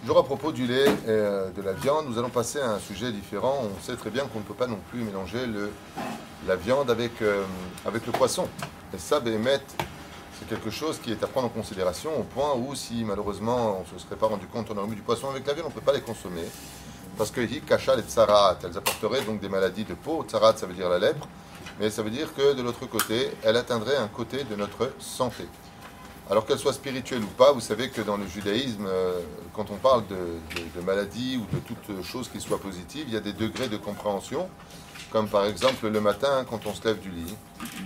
Toujours à propos du lait et euh, de la viande, nous allons passer à un sujet différent. On sait très bien qu'on ne peut pas non plus mélanger le, la viande avec, euh, avec le poisson. Et ça, Béhémet, c'est quelque chose qui est à prendre en considération au point où, si malheureusement on ne se serait pas rendu compte, on aurait mis du poisson avec la viande, on ne peut pas les consommer. Parce que hi, kachal et tsarat, elles apporteraient donc des maladies de peau. Tsarat, ça veut dire la lèpre. Mais ça veut dire que de l'autre côté, elle atteindrait un côté de notre santé. Alors qu'elle soit spirituelle ou pas, vous savez que dans le judaïsme, euh, quand on parle de, de maladie ou de toute chose qui soit positive, il y a des degrés de compréhension. Comme par exemple le matin, quand on se lève du lit,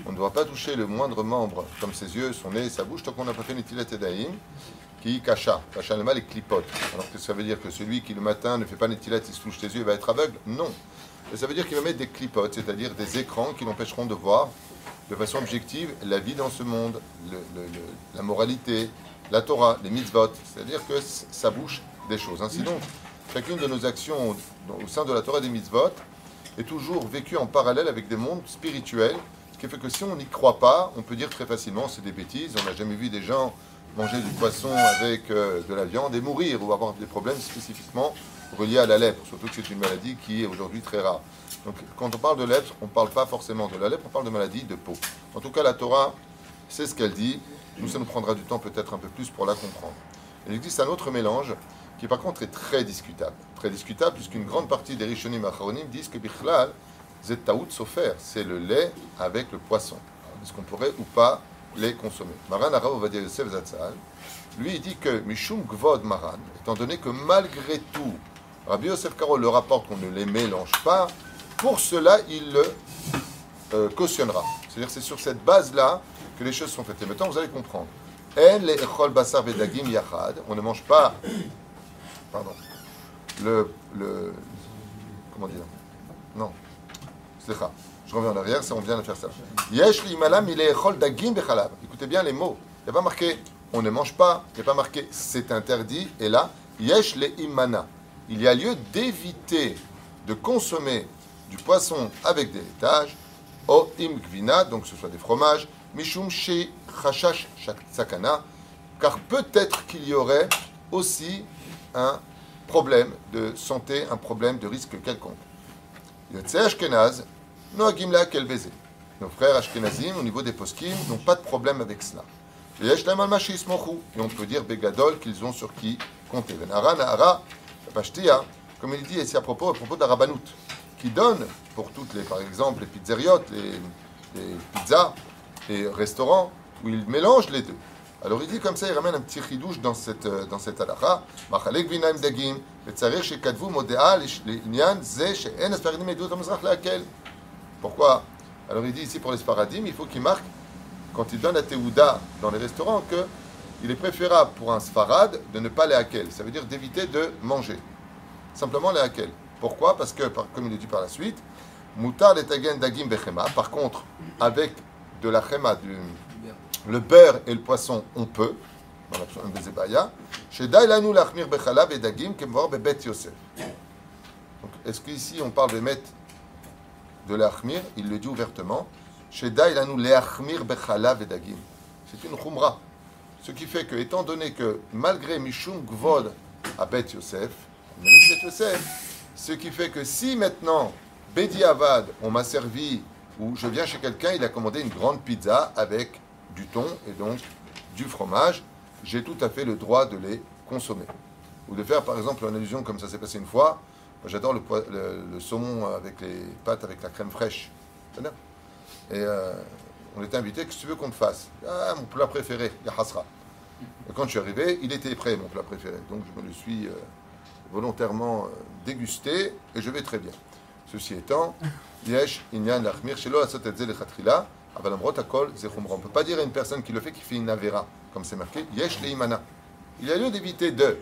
on ne doit pas toucher le moindre membre, comme ses yeux, son nez, sa bouche, tant qu'on n'a pas fait une et daïm, qui cacha. Cacha le mal et clipote. Alors que ça veut dire que celui qui le matin ne fait pas netilat, il se touche ses yeux, il va être aveugle? Non. Et ça veut dire qu'il va mettre des clipotes, c'est-à-dire des écrans qui l'empêcheront de voir de façon objective la vie dans ce monde, la moralité, la Torah, les mitzvot. C'est-à-dire que ça bouche des choses. Ainsi donc, chacune de nos actions au sein de la Torah des mitzvot, est toujours vécu en parallèle avec des mondes spirituels, ce qui fait que si on n'y croit pas, on peut dire très facilement c'est des bêtises. On n'a jamais vu des gens manger du poisson avec euh, de la viande et mourir ou avoir des problèmes spécifiquement reliés à la lèpre, surtout que c'est une maladie qui est aujourd'hui très rare. Donc quand on parle de lèpre, on ne parle pas forcément de la lèpre, on parle de maladie de peau. En tout cas, la Torah, c'est ce qu'elle dit. Nous, ça nous prendra du temps peut-être un peu plus pour la comprendre. Il existe un autre mélange qui par contre est très discutable. Très discutable puisqu'une grande partie des Rishonim Acharonim disent que Bichlal, Zetaout Sofer, c'est le lait avec le poisson. Est-ce qu'on pourrait ou pas les consommer? Maran Arav Yosef Zatzal, lui il dit que Mishum Gvod Maran, étant donné que malgré tout, Rabbi Yosef Karo le rapporte qu'on ne les mélange pas, pour cela il le euh, cautionnera. C'est-à-dire c'est sur cette base-là que les choses sont faites. Et maintenant vous allez comprendre. On ne mange pas pardon, le, le comment dire, non, je reviens en arrière, on vient de faire ça. Yesh dagim Écoutez bien les mots. Il n'y a pas marqué on ne mange pas, il n'y a pas marqué c'est interdit. Et là, yesh le imana. Il y a lieu d'éviter de consommer du poisson avec des laitages, o imgvina, donc ce soit des fromages, mishum she chashash sakana, car peut-être qu'il y aurait aussi un problème de santé, un problème de risque quelconque. Ashkenaz, nos frères Ashkenazim, au niveau des poskim, n'ont pas de problème avec cela. Et on peut dire Begadol qu'ils ont sur qui compter. Comme il dit ici à propos, à propos d'Arabanout, qui donne pour toutes les, par exemple, les pizzeriotes, les, les pizzas, les restaurants, où ils mélangent les deux. Alors il dit comme ça, il ramène un petit chidouche dans cette, euh, dans cette halakha. Machalek vinaim dagim, וצריך שכתבו מודעה לעניין זה שאין הספרדים עדות המזרח להקל. Pourquoi Alors il dit ici pour les sparadim, il faut qu'il marque, quand il donne la théouda dans les restaurants, que il est préférable pour un sfarad de ne pas les hakel. Ça veut dire d'éviter de manger. Simplement les hakel. Pourquoi? Parce que, comme il est dit par la suite, mutar les tagen dagim bechema. Par contre, avec de la chema, du, le beurre et le poisson, on peut, dans lachmir et dagim kemvor bebet Yosef. Donc, est-ce qu'ici on parle de mettre de l'achmir? Il le dit ouvertement. Chez Dailanu leachmir bechalav et dagim. C'est une khumra. Ce qui fait que, étant donné que malgré Mishum Gvod à Bet Yosef, ce qui fait que si maintenant, Bedi Avad, on m'a servi, ou je viens chez quelqu'un, il a commandé une grande pizza avec du thon et donc du fromage, j'ai tout à fait le droit de les consommer. Ou de faire par exemple une allusion comme ça s'est passé une fois. J'adore le, saumon avec les pâtes avec la crème fraîche. On était invité, que tu veux qu'on te fasse? Ah, mon plat préféré, Yahasra. Et quand je suis arrivé, il était prêt, mon plat préféré. Donc je me le suis euh, volontairement euh, dégusté et je vais très bien. Ceci étant, Yesh, Inyan, Lachmir, Shelo, Asot, Etzel, on ne peut pas dire à une personne qui le fait qu'il fait une avera, comme c'est marqué, Yesh Leimana. Il y a lieu d'éviter de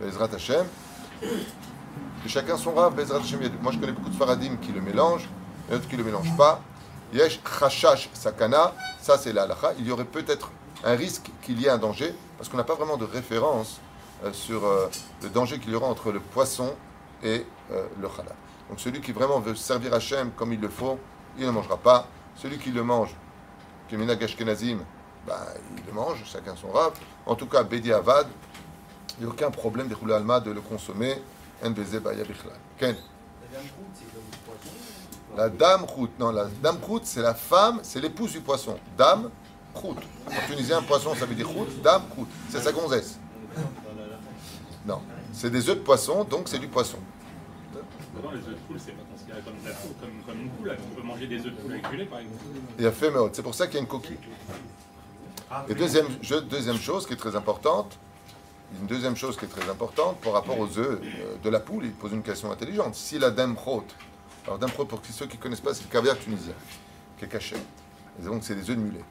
Bezrat Hashem, chacun son rab, Bezrat Hashem. Moi je connais beaucoup de faradim qui le mélangent, et d'autres qui ne le mélangent pas. Yesh Chashash Sakana, ça c'est la halakha. Il y aurait peut-être un risque qu'il y ait un danger, parce qu'on n'a pas vraiment de référence euh, sur euh, le danger qu'il y aura entre le poisson et euh, le halal. Donc celui qui vraiment veut servir Hachem comme il le faut, il ne mangera pas. Celui qui le mange, qui est Ashkenazim, bah, il le mange, chacun son rab. En tout cas, Bedi Avad, il n'y a aucun problème des de le consommer. NBZ La dame route, non, la dame route, c'est la femme, c'est l'épouse du poisson. Dame route. En tunisien, poisson, ça veut dire route, dame route. C'est sa gonzesse. Non, c'est des œufs de poisson, donc c'est du poisson. Non, les œufs de poule, c'est pas considéré comme de la poule, comme, comme une poule. On peut manger des œufs de poule avec du lait, par exemple. Il a fait, mais c'est pour ça qu'il y a une coquille. Et deuxième, chose qui est très importante, une deuxième chose qui est très importante par rapport aux œufs euh, de la poule, il pose une question intelligente. Si la dame rote, alors dame rote, pour ceux qui ne connaissent pas, c'est le caviar tunisien, qui est caché. Donc c'est des œufs de mulet.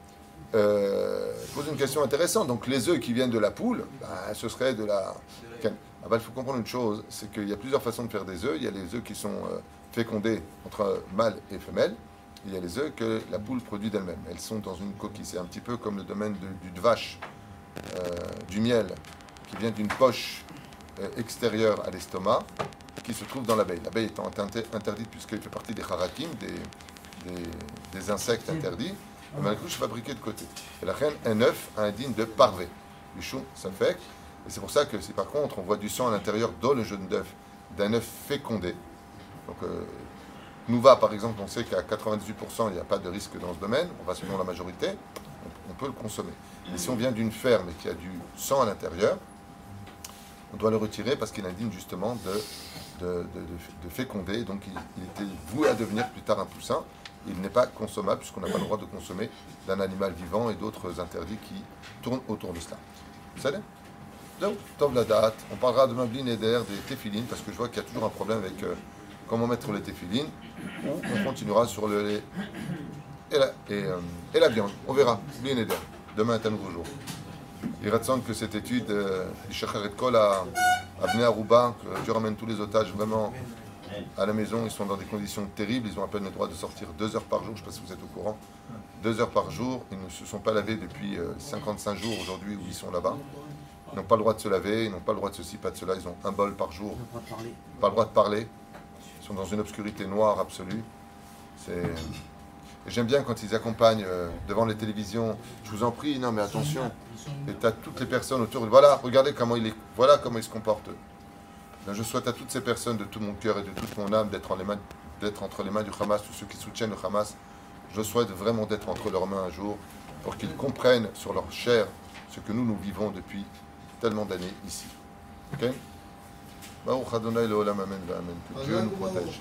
Euh, pose une question intéressante. Donc les œufs qui viennent de la poule, bah, ce serait de la. Ah bah, il faut comprendre une chose, c'est qu'il y a plusieurs façons de faire des œufs. Il y a les œufs qui sont euh, fécondés entre mâle et femelle. Il y a les œufs que la poule produit d'elle-même. Elles sont dans une coquille. C'est un petit peu comme le domaine de- du vache, euh, du miel, qui vient d'une poche euh, extérieure à l'estomac, qui se trouve dans l'abeille. L'abeille étant inter- interdite puisqu'elle fait partie des harakim, des, des, des insectes interdits, et malgré tout, je suis fabriqué de côté. Et la reine, un œuf indigne de parvé. Du chou, ça fait. Et c'est pour ça que si par contre on voit du sang à l'intérieur dans le jaune d'œuf, d'un œuf fécondé, donc euh, nous va par exemple, on sait qu'à 98% il n'y a pas de risque dans ce domaine, on va selon la majorité, on, on peut le consommer. Mais si on vient d'une ferme et qu'il y a du sang à l'intérieur, on doit le retirer parce qu'il indigne justement de, de, de- de- de féconder, donc il, était voué à devenir plus tard un poussin. Il n'est pas consommable puisqu'on n'a pas le droit de consommer d'un animal vivant et d'autres interdits qui tournent autour de cela. Vous savez? Donc, Tov la date, on parlera demain blinéder des téfilines parce que je vois qu'il y a toujours un problème avec euh, comment mettre les téfilines ou on continuera sur le lait et la, euh, viande. On verra, blinéder. Demain est un nouveau jour. Il ressemble que cette étude euh, du Shachar Kol à, à Bnei Aruba, que Dieu ramène tous les otages vraiment à la maison. Ils sont dans des conditions terribles. Ils ont à peine le droit de sortir deux heures par jour. Je ne sais pas si vous êtes au courant. Deux heures par jour. Ils ne se sont pas lavés depuis euh, 55 jours aujourd'hui où ils sont là-bas. Ils n'ont pas le droit de se laver. Ils n'ont pas le droit de ceci, pas de cela. Ils ont un bol par jour. Pas le droit de parler. Ils sont dans une obscurité noire absolue. C'est. J'aime bien quand ils accompagnent euh, devant les télévisions. Je vous en prie, non mais attention. Et tu as toutes les personnes autour. Voilà, regardez comment il est. Voilà comment ils se comportent. Je souhaite à toutes ces personnes de tout mon cœur et de toute mon âme d'être entre les mains du Hamas, tous ceux qui soutiennent le Hamas. Je souhaite vraiment d'être entre leurs mains un jour pour qu'ils comprennent sur leur chair ce que nous, nous vivons depuis tellement d'années ici. Ok? Amen. Que Dieu nous protège.